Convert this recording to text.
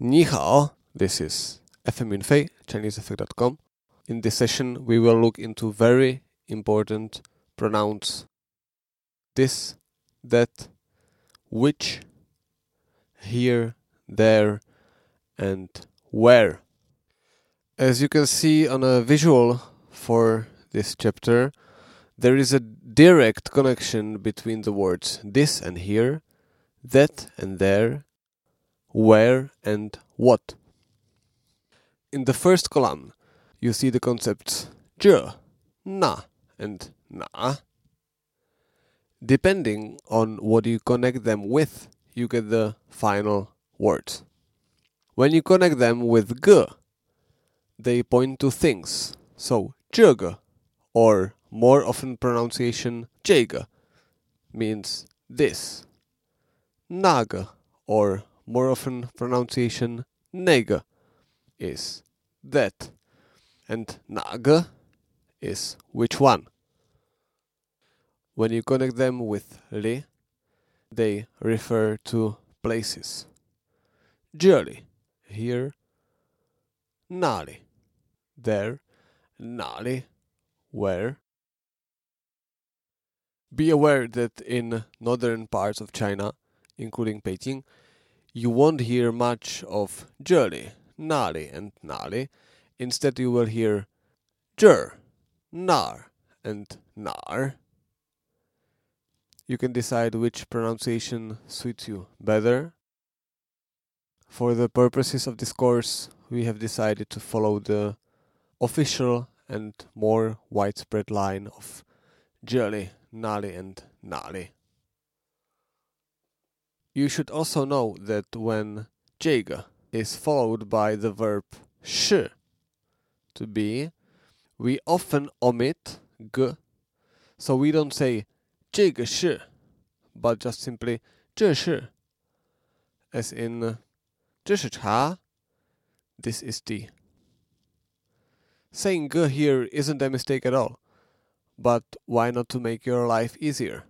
你好, this is FM Yunfei. In this session, we will look into very important pronouns this, that, which, here, there, and where. As you can see on a visual for this chapter, there is a direct connection between the words this and here, that and there, where, and what. In the first column, you see the concepts je, na, and na. Depending on what you connect them with, you get the final words. When you connect them with g, they point to things, so jg, or more often pronunciation jg, means this. Nag, or more often pronunciation neg is that and nag is which one. When you connect them with li, they refer to places. Jolly, here, Nali, there, Nali, where. Be aware that in northern parts of China, including Beijing, you won't hear much of Jolly, nali, and nali. Instead, you will hear Jur, Nar, and Nar. You can decide which pronunciation suits you better. For the purposes of this course, we have decided to follow the official and more widespread line of Jolly, nali, and nali. You should also know that when 这个 is followed by the verb 是 to be, we often omit 个 so we don't say 这个是 but just simply 这是 as in 这是茶 this is tea. Saying ge here isn't a mistake at all, but why not to make your life easier?